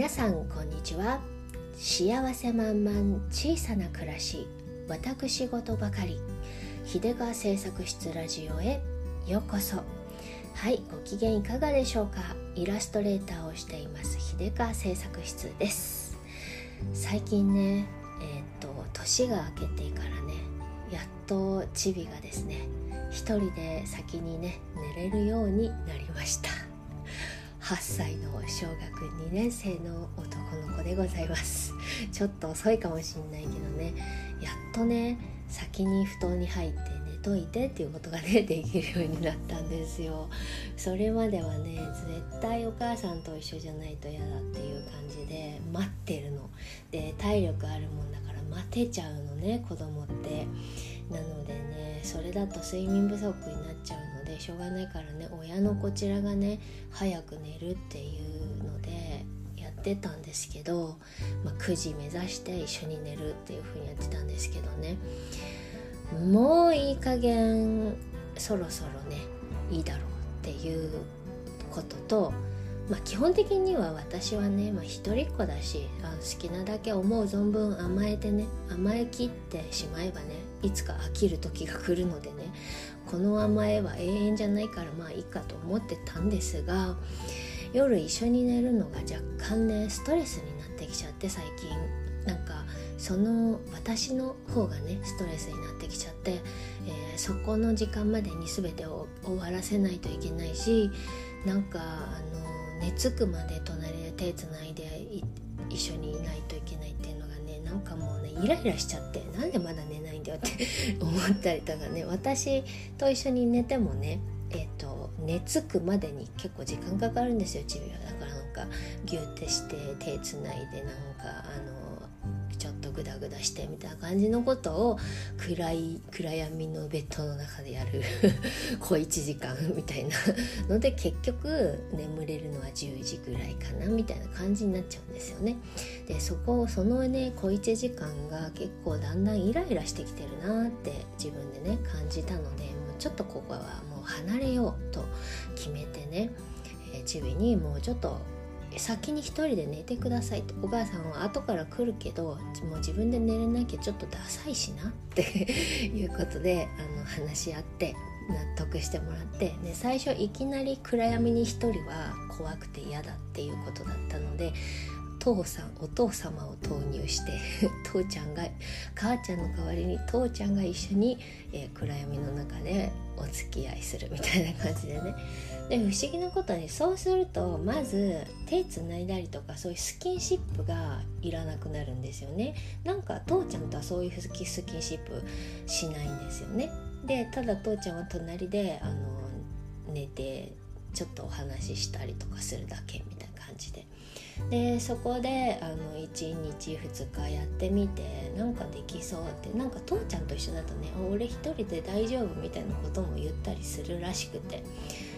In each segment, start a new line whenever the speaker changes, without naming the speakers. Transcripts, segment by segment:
皆さんこんにちは。幸せ満々小さな暮らし私事ばかり。秀川製作室ラジオへようこそ。はいご機嫌いかがでしょうか。イラストレーターをしています。秀川製作室です。最近ねえっ、と年が明けてからねやっとチビがですね一人で先にね寝れるようになりました。8歳の小学2年生の男の子でございます。ちょっと遅いかもしんないけどね。やっとね先に布団に入って寝といてっていうことがね できるようになったんですよ。それまではね絶対お母さんと一緒じゃないと嫌だっていう感じで待ってるの。で体力あるもんだから待てちゃうのね子供って。なのでねそれだと睡眠不足になっちゃうのでしょうがないからね親のこちらがね早く寝るっていうのでやってたんですけど、まあ、9時目指して一緒に寝るっていう風にやってたんですけどね。もういい加減そろそろねいいだろうっていうこととまあ、基本的には私はね、まあ、一人っ子だしあ好きなだけ思う存分甘えてね甘えきってしまえばねいつか飽きる時が来るのでねこの甘えは永遠じゃないからまあいいかと思ってたんですが夜一緒に寝るのが若干ねストレスになってきちゃって最近。なんかその私の方がねストレスになってきちゃって、えー、そこの時間までに全てを終わらせないといけないしなんかあの寝つくまで隣で手つないで一緒にいないといけないなんかもうねイライラしちゃってなんでまだ寝ないんだよって 思ったりとかね私と一緒に寝てもねえっ、ー、と寝つくまでに結構時間かかるんですよチビはだから。なんかギュッてして手つないでなんかあのグダグダしてみたいな感じのことを暗い暗闇のベッドの中でやる 小1時間みたいなので結局眠れるのは10時ぐらいかなみたいな感じになっちゃうんですよね。でそこそのね小1時間が結構だんだんイライラしてきてるなって自分でね感じたのでもうちょっとここはもう離れようと決めてね、えー、チビにもうちょっと先に一人で寝てくださいとお母さんは後から来るけどもう自分で寝れなきゃちょっとダサいしなって いうことであの話し合って納得してもらってで最初いきなり暗闇に一人は怖くて嫌だっていうことだったので父さんお父様を投入して 父ちゃんが母ちゃんの代わりに父ちゃんが一緒に、えー、暗闇の中でお付き合いするみたいな感じでね。で不思議なことにそうするとまず手つないだりとかそういうスキンシップがいらなくなるんですよね。なんか父ちゃんとはそういうスキンシップしないんですよね。でただ父ちゃんは隣であの寝てちょっとお話ししたりとかするだけみたいな感じで。でそこであの1日2日やってみてなんかできそうってなんか父ちゃんと一緒だとね俺一人で大丈夫みたいなことも言ったりするらしくて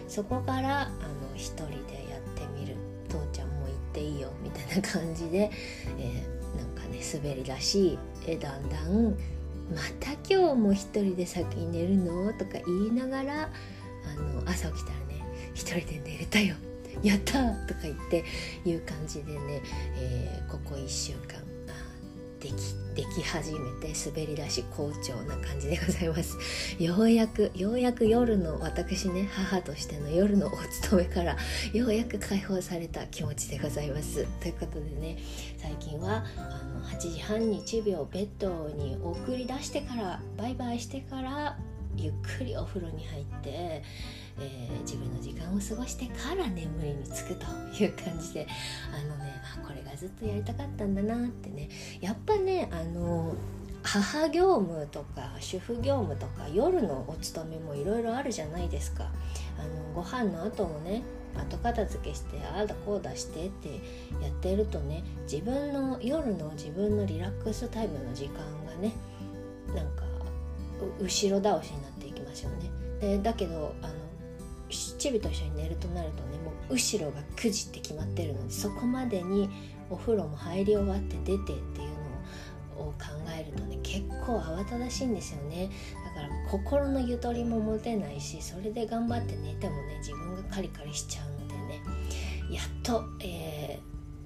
そこからあの一人でやってみる父ちゃんも行っていいよみたいな感じで、えー、なんかね滑り出し、えだんだん「また今日も一人で先に寝るの?」とか言いながらあの朝起きたらね「一人で寝れたよ」やったとか言っていう感じでね、えー、ここ1週間できでき始めて滑り出し好調な感じでございます。ようやくようやく夜の私ね母としての夜のお勤めからようやく解放された気持ちでございます。ということでね最近はあの8時半に1秒ベッドに送り出してからバイバイしてからゆっくりお風呂に入って、えー、自分の時間を過ごしてから眠りにつくという感じであのねあこれがずっとやりたかったんだなってね。やっぱねあの母業務とか主婦業務とか夜のお勤めもいろいろあるじゃないですか。あのご飯の後もね後片付けしてああだこうだしてってやってるとね自分の夜の自分のリラックスタイムの時間がね後ろ倒しになっていきますよね。でだけどあのチビと一緒に寝るとなるとねもう後ろが9時って決まってるのでそこまでにお風呂も入り終わって出てっていうのを考えるとね結構慌ただしいんですよね。だから心のゆとりも持てないしそれで頑張って寝てもね自分がカリカリしちゃうのでねやっと、え、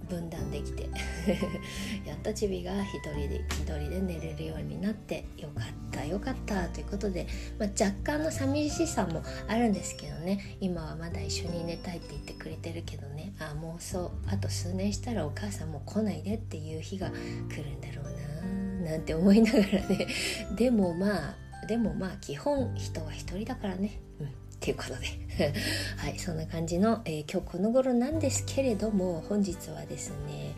分断できて やっとチビが一人で一人で寝れるようになってよかったよかったということで、まあ、若干の寂しさもあるんですけどね。今はまだ一緒に寝たいって言ってくれてるけどね。あもうそうあと数年したらお母さんも来ないでっていう日が来るんだろうななんて思いながらね。でもまあでもまあ基本人は一人だからね。うん。っていうことで。はいそんな感じの、えー、今日この頃なんですけれども本日はですね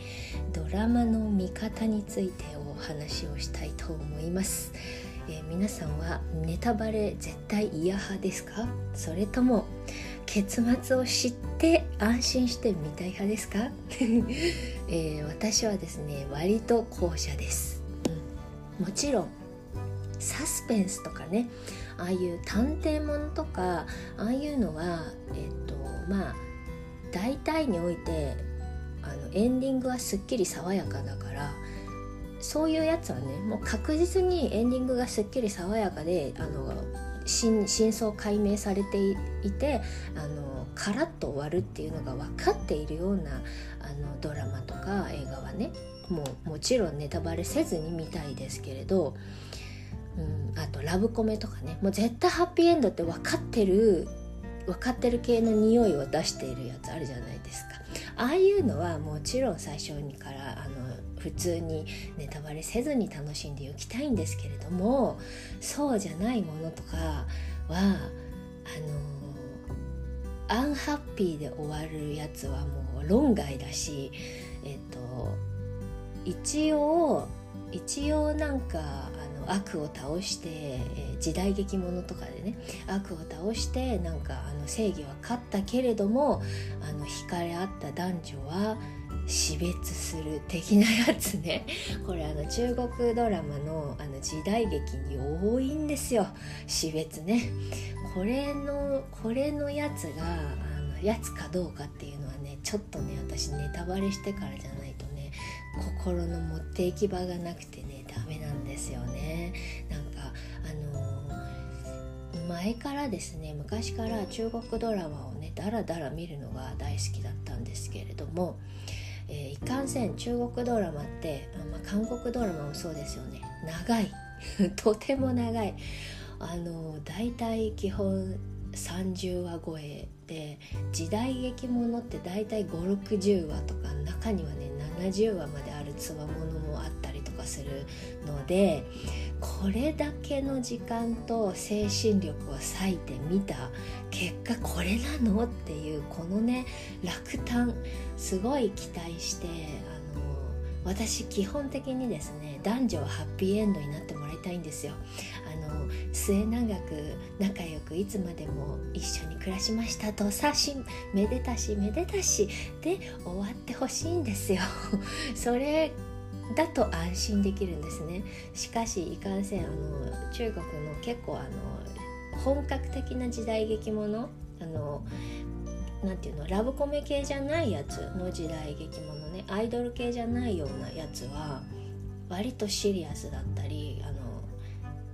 ドラマの見方についてお話をしたいと思います、えー、皆さんはネタバレ絶対嫌派ですか？それとも結末を知って安心して見たい派ですか、えー、私はですね割と後者です、うん、もちろんサスペンスとかねああいう探偵ものとかああいうのはえっ、とまあ大体においてあのエンディングはすっきり爽やかだからそういうやつはねもう確実にエンディングがすっきり爽やかであの真相解明されていてあのカラッと終わるっていうのが分かっているようなあのドラマとか映画はねもうもちろんネタバレせずに見たいですけれど、あとラブコメとかね。もう絶対ハッピーエンドって分かってる分かってる系の匂いを出しているやつあるじゃないですか。ああいうのはもちろん最初にからあの普通にネタバレせずに楽しんでおきたいんですけれどもそうじゃないものとかはあのアンハッピーで終わるやつはもう論外だしえっと一応一応なんか悪を倒して、え、時代劇ものとかでね悪を倒してなんかあの正義は勝ったけれどもあの惹かれ合った男女は死別する的なやつね。これあの中国ドラマのあの時代劇に多いんですよ。死別ね。これのこれのやつがあのやつかどうかっていうのはねちょっとね私ネタバレしてからじゃないとね心の持っていき場がなくてねダメなんですよね。なんかあのー、前からですね昔から中国ドラマをねダラダラ見るのが大好きだったんですけれども、えー、いかんせん中国ドラマって、まあ、韓国ドラマもそうですよね。長い。とても長い。あのー、大体基本30話超えで時代劇ものって大体560話とか中にはね70話まであるつわものもあったりとかするのでこれだけの時間と精神力を割いてみた結果これなのっていうこのね落胆すごい期待してあの私基本的にですね男女はハッピーエンドになってもらいたいんですよ。あの末永く仲良くいつまでも一緒に暮らしましたとさしめでたしめでたしで終わってほしいんですよ。それだと安心できるんですね。しかしいかんせんあの中国の結構あの本格的な時代劇ものあのなていうのラブコメ系じゃないやつの時代劇ものねアイドル系じゃないようなやつは割とシリアスだったりあの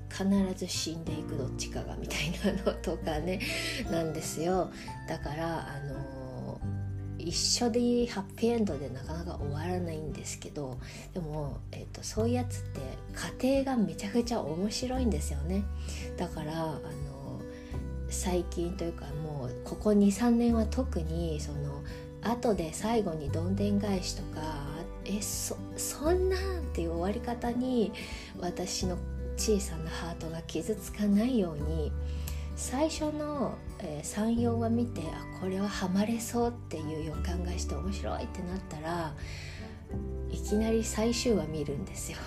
必ず死んでいくどっちかがみたいなのとかねなんですよ。だからあの一緒でハッピーエンドでなかなか終わらないんですけどでも、えーと、そういうやつって家庭がめちゃくちゃ面白いんですよね。だからあの最近というかもうここ23年は特にその後で最後にどんでん返しとかえそそんなんっていう終わり方に私の小さなハートが傷つかないように最初の、えー、34話見てあこれはハマれそうっていう予感がして面白いってなったらいきなり最終話見るんですよ。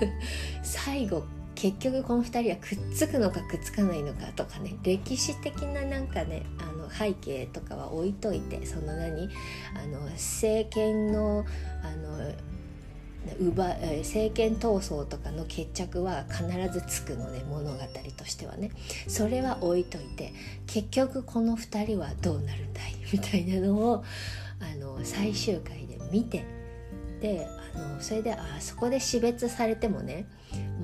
最後結局この2人はくっつくのかくっつかないのかとかね歴史的ななんかねあの背景とかは置いといてその何あの政権のあの奪政権闘争とかの決着は必ずつくので物語としてはね。それは置いといて結局この2人はどうなるんだい？みたいなのをあの最終回で見てであのそれであそこで死別されてもね、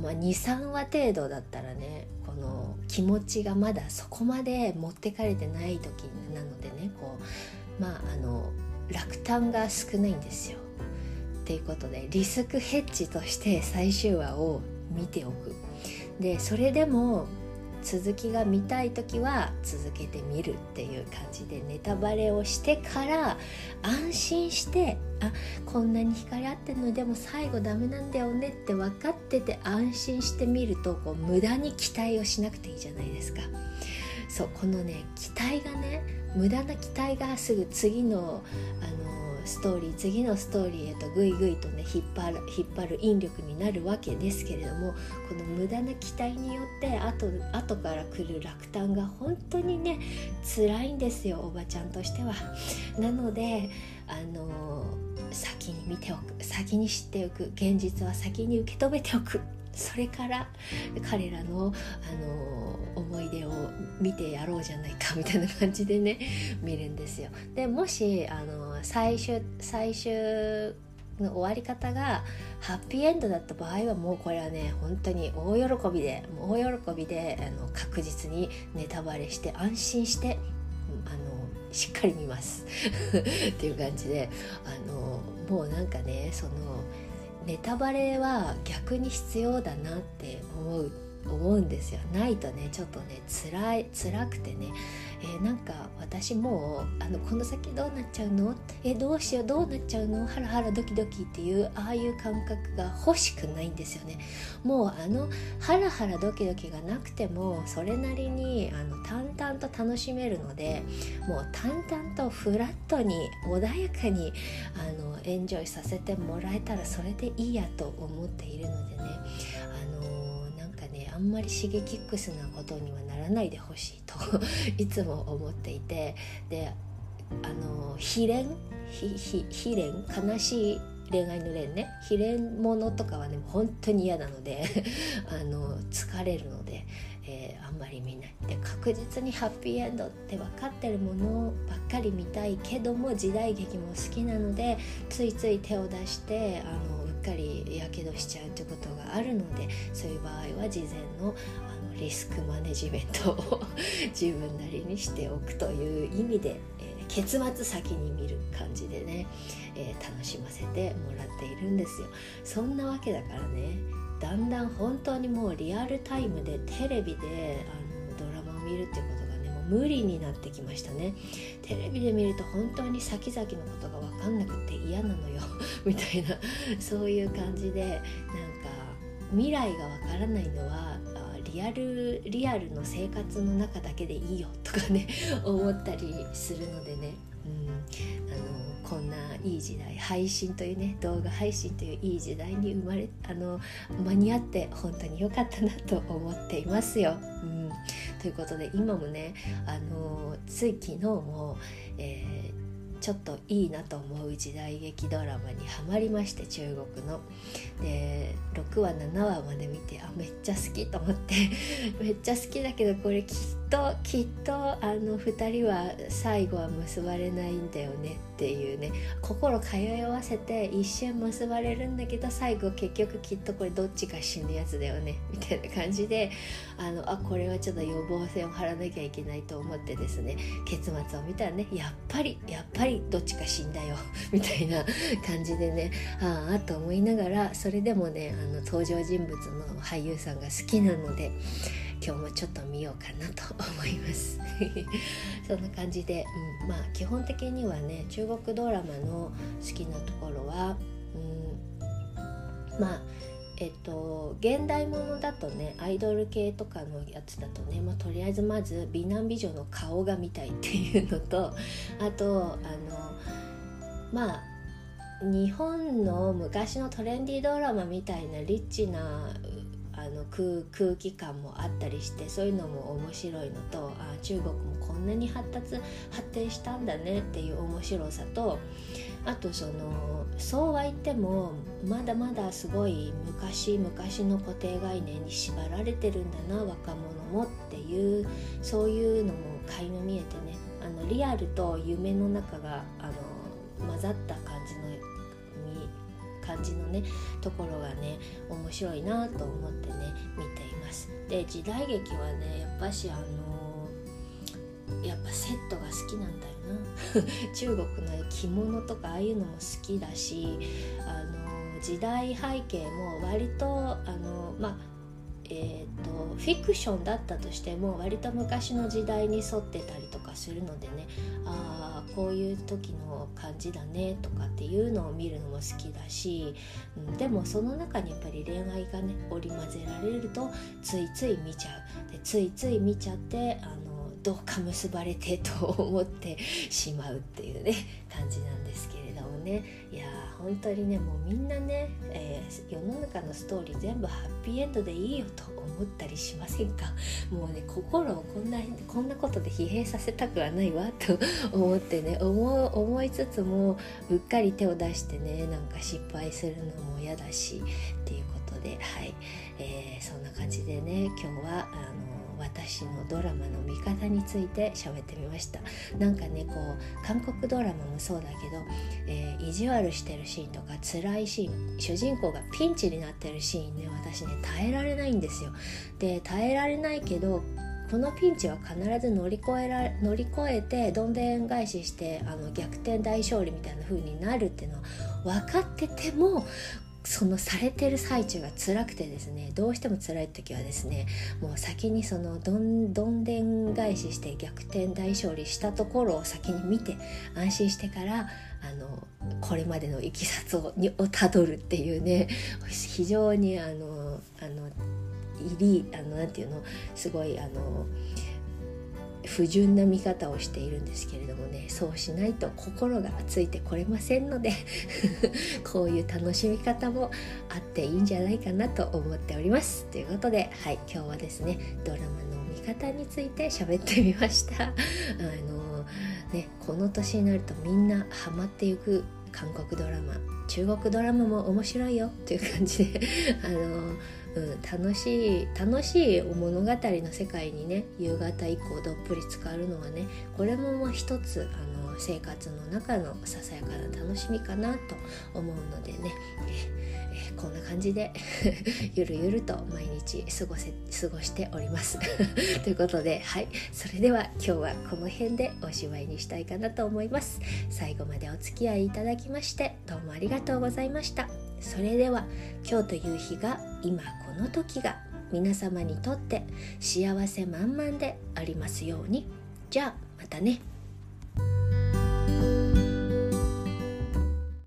まあ、23話程度だったらねこの気持ちがまだそこまで持ってかれてない時なのでねこうまああの落胆が少ないんですよ。っていうことでリスクヘッジとして最終話を見ておくでそれでも続きが見たい時は続けてみるっていう感じでネタバレをしてから安心してあこんなに光合ってるのでも最後ダメなんだよねって分かってて安心してみるとこう無駄に期待をしなくていいじゃないですか。そうこのね期待がね無駄な期待がすぐ次のあのストーリー次のストーリーへとぐいぐいとね引っ張る引っ張る引力になるわけですけれどもこの無駄な期待によって後後から来る落胆が本当にね辛いんですよおばちゃんとしては。なのであの先に見ておく先に知っておく現実は先に受け止めておくそれから彼らのあの思い出を見てやろうじゃないかみたいな感じでね見るんですよ。でもしあの最終最終の終わり方がハッピーエンドだった場合はもうこれはね本当に大喜びで大喜びであの確実にネタバレして安心してあのしっかり見ます っていう感じであのもうなんかねそのネタバレは逆に必要だなって思う思うんですよ。ないとねちょっとね辛い辛くてねえー、なんか私もうあのこの先どうなっちゃうの？えどうしよう？どうなっちゃうの？ハラハラドキドキっていうああいう感覚が欲しくないんですよね。もうあのハラハラドキドキがなくてもそれなりにあの淡々と楽しめるのでもう淡々とフラットに穏やかにあのエンジョイさせてもらえたらそれでいいやと思っているのでね。あのなんかねあんまりシゲキックスなことにはならないでほしいと いつも思っていてであの悲恋？悲恋？悲しい恋愛の恋ね？悲恋ものとかはね本当に嫌なので あの疲れるので、えー、あんまり見ない。で確実にハッピーエンドって分かってるものばっかり見たいけども時代劇も好きなのでついつい手を出してあのかりやけどしちゃうってことがあるのでそういう場合は事前のあのリスクマネジメントを自分なりにしておくという意味で、えー、結末先に見る感じでね、えー、楽しませてもらっているんですよ。そんなわけだからねだんだん本当にもうリアルタイムでテレビであのドラマを見るってこと無理になってきましたね。テレビで見ると本当に先々のことが分かんなくて嫌なのよ。みたいな。そういう感じでなんか未来が分からないのはリアルリアルの生活の中だけでいいよ。とかね思ったりするのでね、うん、あのこんないい時代配信というね動画配信といういい時代に生まれあの間に合って本当に良かったなと思っていますよ。うん、ということで今もねあのつい昨日も、えーちょっといいなと思う時代劇ドラマにハマりまして中国の。で6話7話まで見てあめっちゃ好きと思って めっちゃ好きだけどこれきっときっとあの2人は最後は結ばれないんだよねっていうね。心通い合わせて一瞬結ばれるんだけど最後結局きっとこれどっちか死ぬやつだよねみたいな感じであのあこれはちょっと予防線を張らなきゃいけないと思ってですね結末を見たらねやっぱりやっぱりどっちか死んだよ みたいな感じでねああと思いながらそれでもねあの登場人物の俳優さんが好きなので今日もちょっと見ようかなと思います。そんな感じで、うん、まあ基本的にはね中国ドラマの好きなところは、うん、まあえっと、現代ものだとねアイドル系とかのやつだとね、まあ、とりあえずまず美男美女の顔が見たいっていうのとあとあのまあ日本の昔のトレンディードラマみたいなリッチなあの空空気感もあったりしてそういうのも面白いのとあ中国もこんなに発達発展したんだねっていう面白さとあとそのそうは言ってもまだまだすごい昔昔の固定概念に縛られてるんだな若者もっていうそういうのも垣間見えてね。あのリアルと夢の中があの混ざった感じ感じのねところがね面白いなと思ってね見ています。で時代劇はねやっぱしあのやっぱセットが好きなんだよな。中国の着物とかああいうのも好きだしあの時代背景も割とあのまあえーと、フィクションだったとしても割と昔の時代に沿ってたりとかするのでね。ああこういう時の感じだねとかっていうのを見るのも好きだし、うん、でもその中にやっぱり恋愛がね織り交ぜられるとついつい見ちゃう。でついつい見ちゃってあのどうか結ばれてと思ってしまうっていうね感じなんですけれどもね。いや本当にねもうみんなね、えー、世の中のストーリー全部ハッピーエンドでいいよと思ったりしませんか？もうね心をこんなこんなことで疲弊させたくはないわと思ってね思思いつつもうっかり手を出してねなんか失敗するのも嫌だしっていうことではい、えー、そんな感じでね今日はあの私のドラマの見方について喋ってみました。なんかねこう韓国ドラマもそうだけど、えー、意地悪してるシーンとか辛いシーン主人公がピンチになってるシーンね私ね耐えられないんですよ。で耐えられないけどこのピンチは必ず乗り越えら乗り越えてどんでん返ししてあの逆転大勝利みたいな風になるっていうのは分かっててもそのされてる最中が辛くてですねどうしても辛い時はですねもう先にそのどんどんでん返しして逆転大勝利したところを先に見て安心してからあのこれまでのいきさつをたどるっていうね非常にあのあの入りあのなんていうのすごいあの不純な見方をしているんですけれどもねそうしないと心がついてこれませんので こういう楽しみ方もあっていいんじゃないかなと思っております。ということではい今日はですねドラマの見方について喋ってみました。あのねこの年になるとみんなハマっていく韓国ドラマ中国ドラマも面白いよっていう感じで あのうん、楽しい楽しい物語の世界にね夕方以降どっぷり浸かるのはねこれももう一つあの生活の中のささやかな楽しみかなと思うのでね。ええこんな感じで ゆるゆると毎日過ごせ過ごしております。ということではい。それでは今日はこの辺でおしまいにしたいかなと思います。最後までお付き合いいただきましてどうもありがとうございました。それでは今日という日が今この時が皆様にとって幸せ満々でありますようにじゃあまたね。